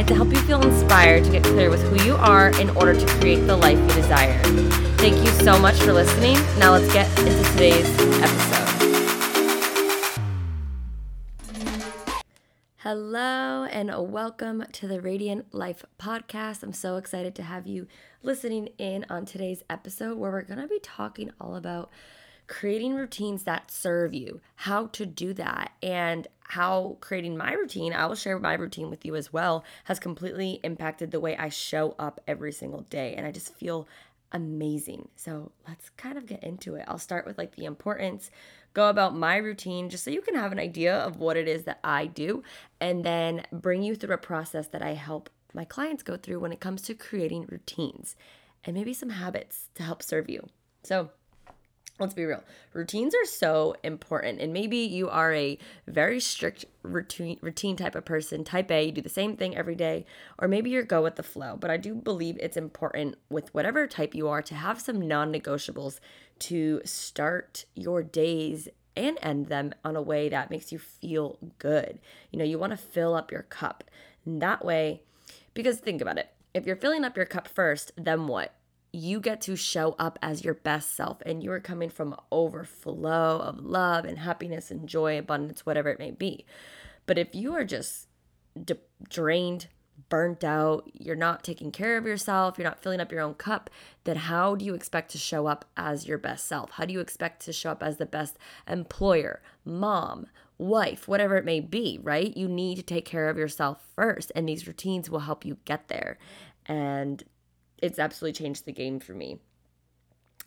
and to help you feel inspired to get clear with who you are in order to create the life you desire. Thank you so much for listening. Now let's get into today's episode. Hello and welcome to the Radiant Life podcast. I'm so excited to have you listening in on today's episode where we're going to be talking all about creating routines that serve you, how to do that, and how creating my routine, I will share my routine with you as well, has completely impacted the way I show up every single day. And I just feel amazing. So let's kind of get into it. I'll start with like the importance, go about my routine just so you can have an idea of what it is that I do, and then bring you through a process that I help my clients go through when it comes to creating routines and maybe some habits to help serve you. So, let's be real routines are so important and maybe you are a very strict routine routine type of person type a you do the same thing every day or maybe you're go with the flow but i do believe it's important with whatever type you are to have some non-negotiables to start your days and end them on a way that makes you feel good. You know you want to fill up your cup. And that way because think about it if you're filling up your cup first then what you get to show up as your best self and you are coming from overflow of love and happiness and joy, abundance, whatever it may be. But if you are just de- drained, burnt out, you're not taking care of yourself, you're not filling up your own cup, then how do you expect to show up as your best self? How do you expect to show up as the best employer, mom, wife, whatever it may be, right? You need to take care of yourself first, and these routines will help you get there. And it's absolutely changed the game for me.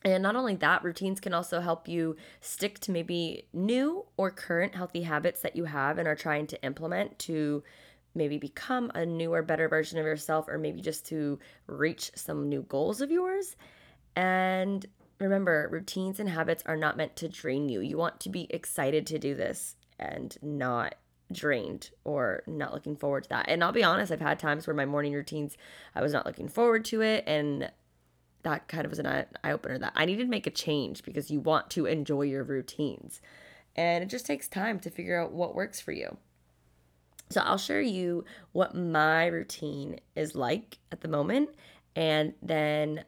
And not only that, routines can also help you stick to maybe new or current healthy habits that you have and are trying to implement to maybe become a newer, better version of yourself, or maybe just to reach some new goals of yours. And remember, routines and habits are not meant to drain you. You want to be excited to do this and not drained or not looking forward to that. And I'll be honest, I've had times where my morning routines, I was not looking forward to it. And that kind of was an eye opener that I needed to make a change because you want to enjoy your routines. And it just takes time to figure out what works for you. So I'll share you what my routine is like at the moment and then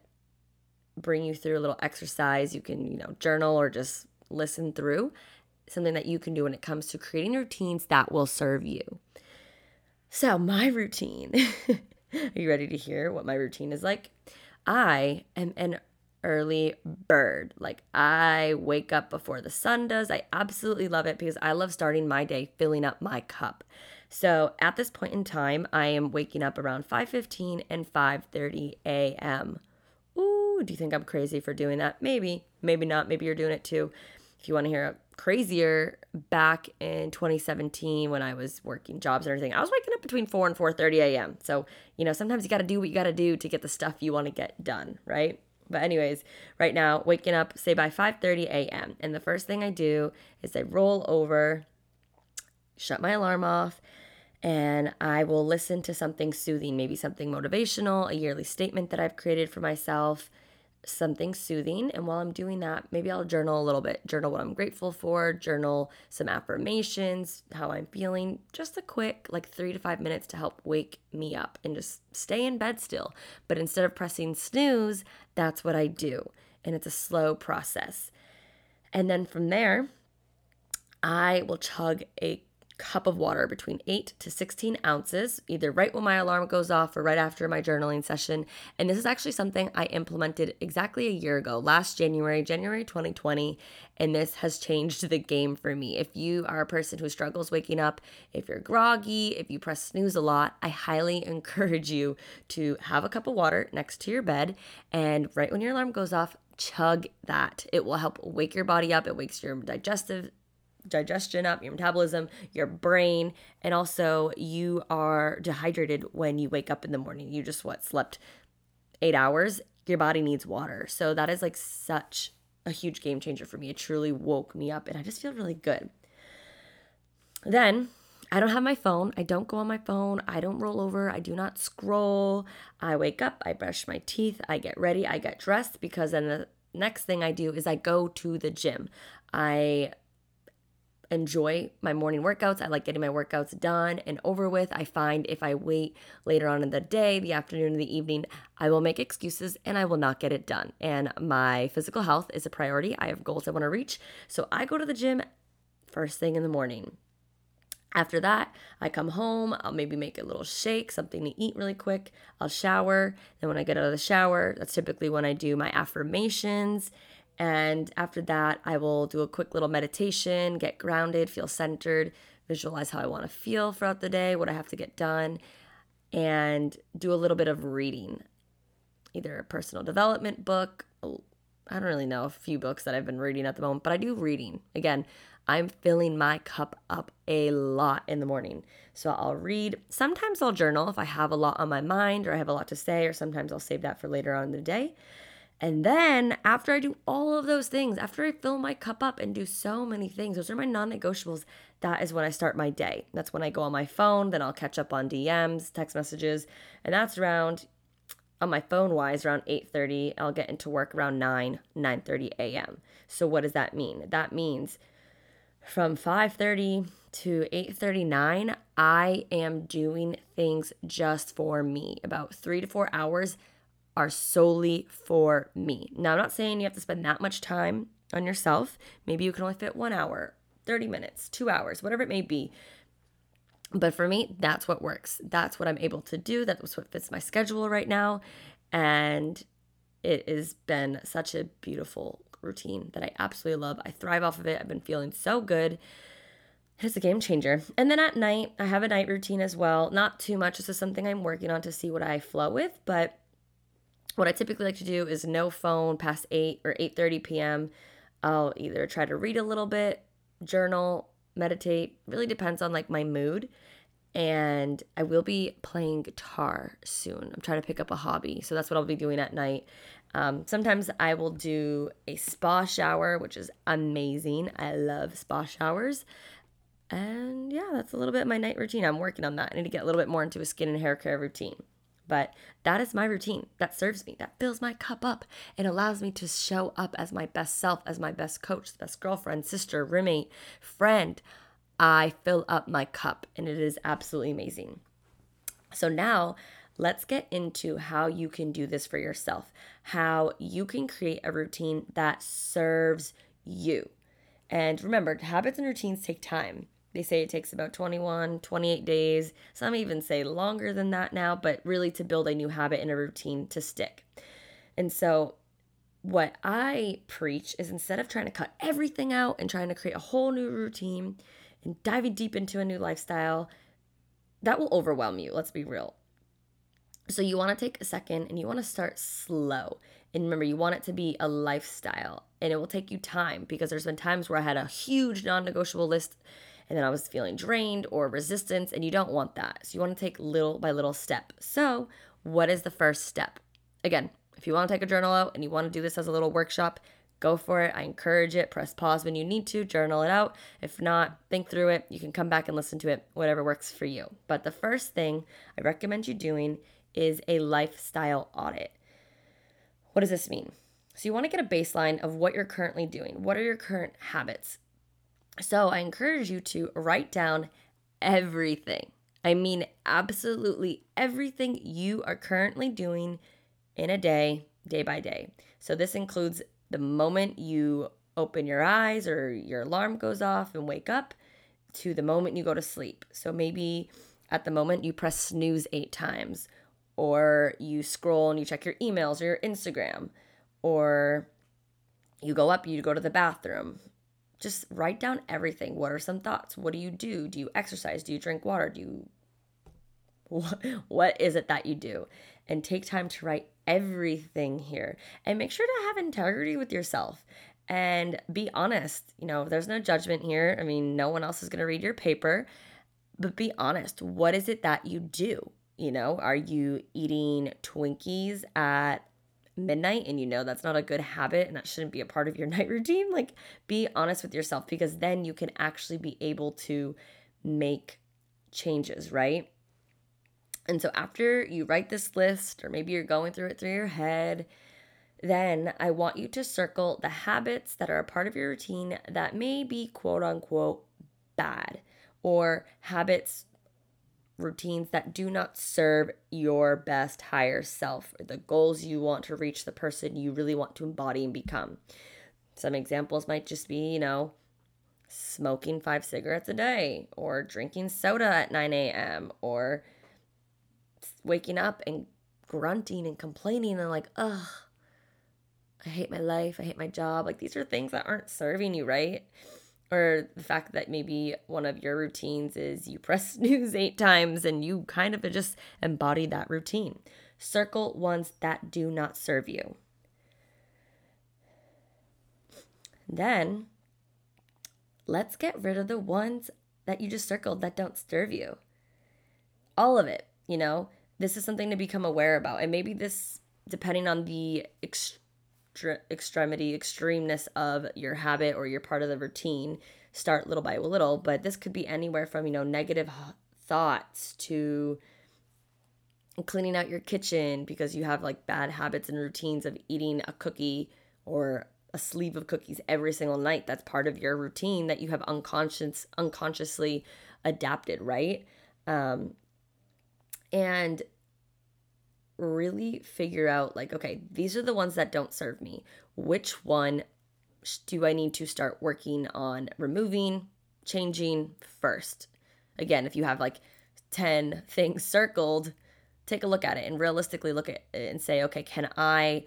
bring you through a little exercise you can, you know, journal or just listen through something that you can do when it comes to creating routines that will serve you. So, my routine. Are you ready to hear what my routine is like? I am an early bird. Like, I wake up before the sun does. I absolutely love it because I love starting my day filling up my cup. So, at this point in time, I am waking up around 5:15 and 5:30 a.m. Ooh, do you think I'm crazy for doing that? Maybe, maybe not. Maybe you're doing it too. If you want to hear crazier back in 2017 when I was working jobs and everything. I was waking up between 4 and 4:30 a.m. So, you know, sometimes you got to do what you got to do to get the stuff you want to get done, right? But anyways, right now, waking up say by 5:30 a.m. and the first thing I do is I roll over, shut my alarm off, and I will listen to something soothing, maybe something motivational, a yearly statement that I've created for myself something soothing. And while I'm doing that, maybe I'll journal a little bit, journal what I'm grateful for, journal some affirmations, how I'm feeling, just a quick like three to five minutes to help wake me up and just stay in bed still. But instead of pressing snooze, that's what I do. And it's a slow process. And then from there, I will chug a cup of water between 8 to 16 ounces, either right when my alarm goes off or right after my journaling session. And this is actually something I implemented exactly a year ago, last January, January 2020. And this has changed the game for me. If you are a person who struggles waking up, if you're groggy, if you press snooze a lot, I highly encourage you to have a cup of water next to your bed. And right when your alarm goes off, chug that. It will help wake your body up. It wakes your digestive digestion up, your metabolism, your brain, and also you are dehydrated when you wake up in the morning. You just what slept 8 hours. Your body needs water. So that is like such a huge game changer for me. It truly woke me up and I just feel really good. Then I don't have my phone. I don't go on my phone. I don't roll over. I do not scroll. I wake up, I brush my teeth, I get ready, I get dressed because then the next thing I do is I go to the gym. I enjoy my morning workouts. I like getting my workouts done and over with. I find if I wait later on in the day, the afternoon, the evening, I will make excuses and I will not get it done. And my physical health is a priority. I have goals I want to reach. So I go to the gym first thing in the morning. After that, I come home, I'll maybe make a little shake, something to eat really quick. I'll shower. Then, when I get out of the shower, that's typically when I do my affirmations. And after that, I will do a quick little meditation, get grounded, feel centered, visualize how I want to feel throughout the day, what I have to get done, and do a little bit of reading. Either a personal development book, I don't really know, a few books that I've been reading at the moment, but I do reading. Again, I'm filling my cup up a lot in the morning. So I'll read. Sometimes I'll journal if I have a lot on my mind or I have a lot to say, or sometimes I'll save that for later on in the day. And then after I do all of those things, after I fill my cup up and do so many things, those are my non negotiables. That is when I start my day. That's when I go on my phone, then I'll catch up on DMs, text messages, and that's around on my phone wise around 8:30. I'll get into work around 9, 9:30 a.m. So what does that mean? That means from 5:30 to 8:39 I am doing things just for me. About 3 to 4 hours are solely for me. Now I'm not saying you have to spend that much time on yourself. Maybe you can only fit 1 hour, 30 minutes, 2 hours, whatever it may be. But for me, that's what works. That's what I'm able to do. That's what fits my schedule right now. And it has been such a beautiful routine that I absolutely love. I thrive off of it. I've been feeling so good. It's a game changer. And then at night, I have a night routine as well. Not too much. This is something I'm working on to see what I flow with, but what I typically like to do is no phone past 8 or 8:30 p.m. I'll either try to read a little bit, journal, meditate. Really depends on like my mood. And I will be playing guitar soon. I'm trying to pick up a hobby. So that's what I'll be doing at night. Um, sometimes I will do a spa shower, which is amazing. I love spa showers. And yeah, that's a little bit my night routine. I'm working on that. I need to get a little bit more into a skin and hair care routine. But that is my routine. That serves me. That fills my cup up and allows me to show up as my best self, as my best coach, best girlfriend, sister, roommate, friend. I fill up my cup and it is absolutely amazing. So now let's get into how you can do this for yourself, how you can create a routine that serves you. And remember, habits and routines take time. They say it takes about 21, 28 days. Some even say longer than that now, but really to build a new habit and a routine to stick. And so, what I preach is instead of trying to cut everything out and trying to create a whole new routine and diving deep into a new lifestyle, that will overwhelm you. Let's be real. So you want to take a second and you want to start slow. And remember, you want it to be a lifestyle and it will take you time because there's been times where I had a huge non negotiable list and then I was feeling drained or resistance, and you don't want that. So you want to take little by little step. So, what is the first step? Again, if you want to take a journal out and you want to do this as a little workshop, go for it. I encourage it. Press pause when you need to, journal it out. If not, think through it. You can come back and listen to it, whatever works for you. But the first thing I recommend you doing is a lifestyle audit. What does this mean? So, you want to get a baseline of what you're currently doing. What are your current habits? So, I encourage you to write down everything. I mean, absolutely everything you are currently doing in a day, day by day. So, this includes the moment you open your eyes or your alarm goes off and wake up to the moment you go to sleep. So, maybe at the moment you press snooze eight times, or you scroll and you check your emails or your Instagram, or you go up, you go to the bathroom. Just write down everything. What are some thoughts? What do you do? Do you exercise? Do you drink water? Do you what, what is it that you do? And take time to write everything here and make sure to have integrity with yourself and be honest. You know, there's no judgment here. I mean, no one else is going to read your paper, but be honest. What is it that you do? You know, are you eating Twinkies at midnight and you know that's not a good habit and that shouldn't be a part of your night routine, like be honest with yourself because then you can actually be able to make changes, right? And so after you write this list, or maybe you're going through it through your head, then I want you to circle the habits that are a part of your routine that may be quote unquote bad or habits, routines that do not serve your best higher self or the goals you want to reach, the person you really want to embody and become. Some examples might just be, you know, smoking five cigarettes a day or drinking soda at 9 a.m. or waking up and grunting and complaining and like, ugh, I hate my life, I hate my job. Like these are things that aren't serving you, right? Or the fact that maybe one of your routines is you press snooze eight times and you kind of just embody that routine. Circle ones that do not serve you. Then let's get rid of the ones that you just circled that don't serve you. All of it, you know, this is something to become aware about. And maybe this, depending on the extre- extremity, extremeness of your habit or your part of the routine, start little by little. But this could be anywhere from, you know, negative thoughts to cleaning out your kitchen because you have like bad habits and routines of eating a cookie or a sleeve of cookies every single night. That's part of your routine that you have unconscious unconsciously adapted, right? Um, and really figure out like okay these are the ones that don't serve me. Which one do i need to start working on removing changing first? Again if you have like 10 things circled take a look at it and realistically look at it and say okay can i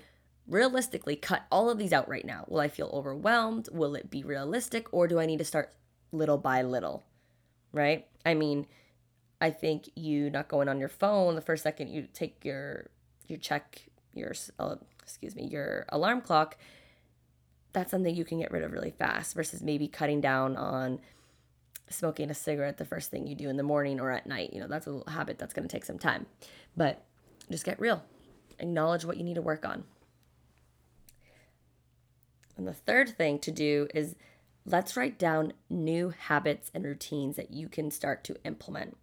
realistically cut all of these out right now? Will i feel overwhelmed? Will it be realistic? Or do i need to start little by little? Right? I mean I think you not going on your phone the first second you take your you check your uh, excuse me your alarm clock that's something you can get rid of really fast versus maybe cutting down on smoking a cigarette the first thing you do in the morning or at night. You know that's a habit that's going to take some time. But just get real. Acknowledge what you need to work on. And the third thing to do is let's write down new habits and routines that you can start to implement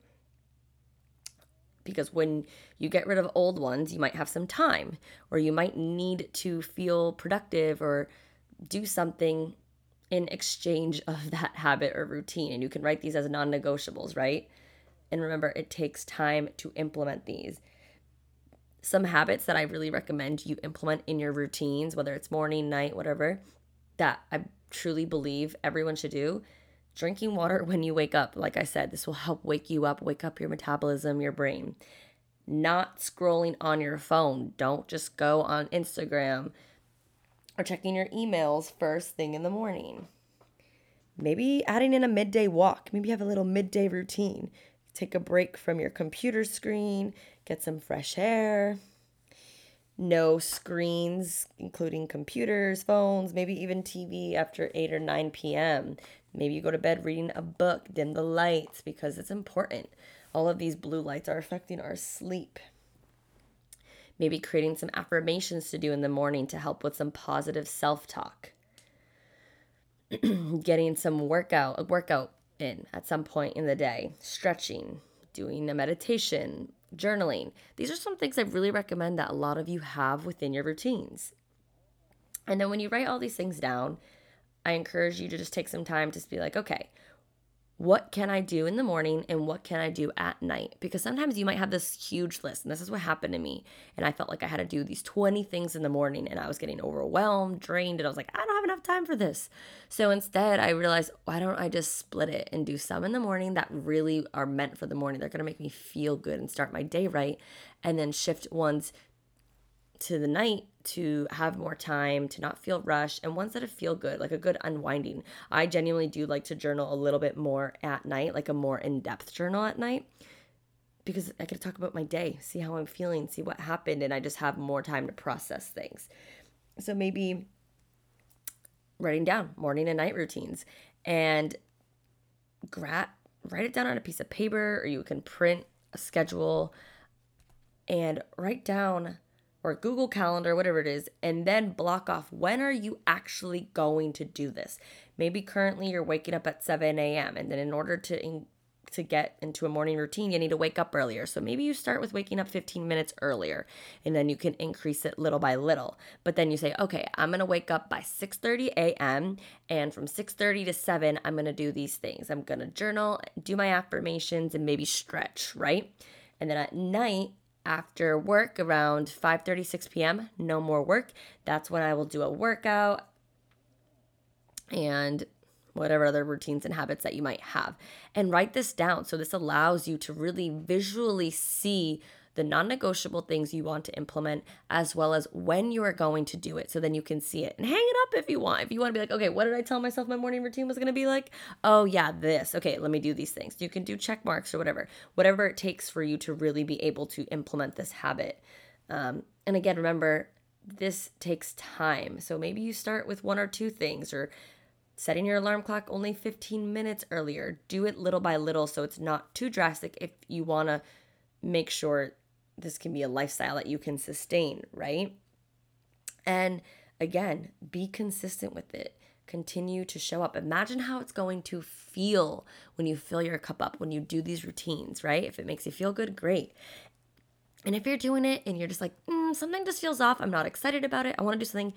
because when you get rid of old ones, you might have some time or you might need to feel productive or do something in exchange of that habit or routine. And you can write these as non negotiables, right? And remember, it takes time to implement these. Some habits that I really recommend you implement in your routines, whether it's morning, night, whatever, that I truly believe everyone should do Drinking water when you wake up, like I said, this will help wake you up, wake up your metabolism, your brain. Not scrolling on your phone. Don't just go on Instagram or checking your emails first thing in the morning. Maybe adding in a midday walk. Maybe have a little midday routine. Take a break from your computer screen, get some fresh air. No screens, including computers, phones, maybe even TV after 8 or 9 p.m. Maybe you go to bed reading a book, dim the lights because it's important. All of these blue lights are affecting our sleep. Maybe creating some affirmations to do in the morning to help with some positive self talk. Getting some workout, a workout in at some point in the day, stretching, doing a meditation, journaling. These are some things I really recommend that a lot of you have within your routines. And then when you write all these things down, I encourage you to just take some time to be like, okay, what can I do in the morning and what can I do at night? Because sometimes you might have this huge list, and this is what happened to me. And I felt like I had to do these 20 things in the morning, and I was getting overwhelmed, drained, and I was like, I don't have enough time for this. So instead, I realized, why don't I just split it and do some in the morning that really are meant for the morning? They're gonna make me feel good and start my day right, and then shift ones to the night to have more time, to not feel rushed, and ones that feel good, like a good unwinding. I genuinely do like to journal a little bit more at night, like a more in depth journal at night, because I get to talk about my day, see how I'm feeling, see what happened, and I just have more time to process things. So maybe writing down morning and night routines and gra- write it down on a piece of paper, or you can print a schedule and write down or Google Calendar, whatever it is, and then block off when are you actually going to do this. Maybe currently you're waking up at 7 a.m. and then in order to in, to get into a morning routine, you need to wake up earlier. So maybe you start with waking up 15 minutes earlier and then you can increase it little by little. But then you say, "Okay, I'm going to wake up by 6:30 a.m. and from 6:30 to 7, I'm going to do these things. I'm going to journal, do my affirmations and maybe stretch, right? And then at night, after work around 5 36 p.m no more work. That's when i will do a workout and whatever other routines and habits that you might have. And write this down so this allows you to really visually see the non negotiable things you want to implement, as well as when you are going to do it. So then you can see it and hang it up if you want. If you want to be like, okay, what did I tell myself my morning routine was going to be like? Oh, yeah, this. Okay, let me do these things. You can do check marks or whatever, whatever it takes for you to really be able to implement this habit. Um, and again, remember, this takes time. So maybe you start with one or two things or setting your alarm clock only 15 minutes earlier. Do it little by little so it's not too drastic if you want to make sure this can be a lifestyle that you can sustain, right? And again, be consistent with it. Continue to show up. Imagine how it's going to feel when you fill your cup up, when you do these routines, right? If it makes you feel good, great. And if you're doing it and you're just like, mm, something just feels off, I'm not excited about it, I want to do something,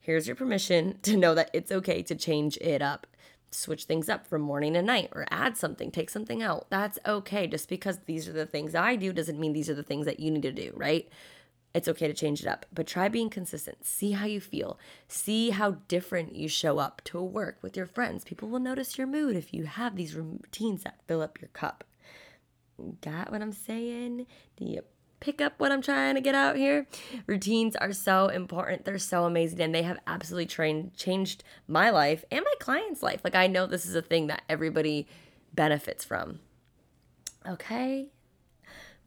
here's your permission to know that it's okay to change it up switch things up from morning to night or add something, take something out. That's okay. Just because these are the things I do doesn't mean these are the things that you need to do, right? It's okay to change it up, but try being consistent. See how you feel. See how different you show up to work with your friends. People will notice your mood if you have these routines that fill up your cup. Got what I'm saying? Do you pick up what I'm trying to get out here. Routines are so important. They're so amazing and they have absolutely trained changed my life and my clients' life. Like I know this is a thing that everybody benefits from. Okay?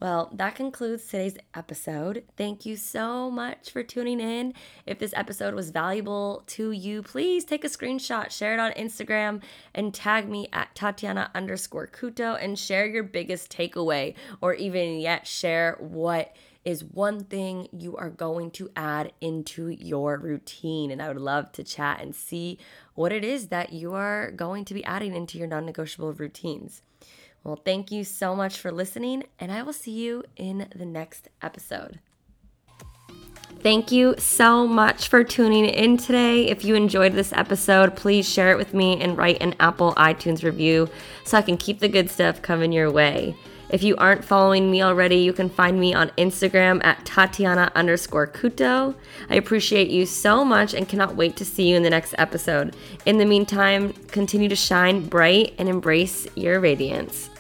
Well, that concludes today's episode. Thank you so much for tuning in. If this episode was valuable to you, please take a screenshot, share it on Instagram, and tag me at Tatiana underscore Couto and share your biggest takeaway, or even yet share what is one thing you are going to add into your routine. And I would love to chat and see what it is that you are going to be adding into your non negotiable routines. Well, thank you so much for listening, and I will see you in the next episode. Thank you so much for tuning in today. If you enjoyed this episode, please share it with me and write an Apple iTunes review so I can keep the good stuff coming your way. If you aren't following me already, you can find me on Instagram at Tatiana underscore Couto. I appreciate you so much and cannot wait to see you in the next episode. In the meantime, continue to shine bright and embrace your radiance.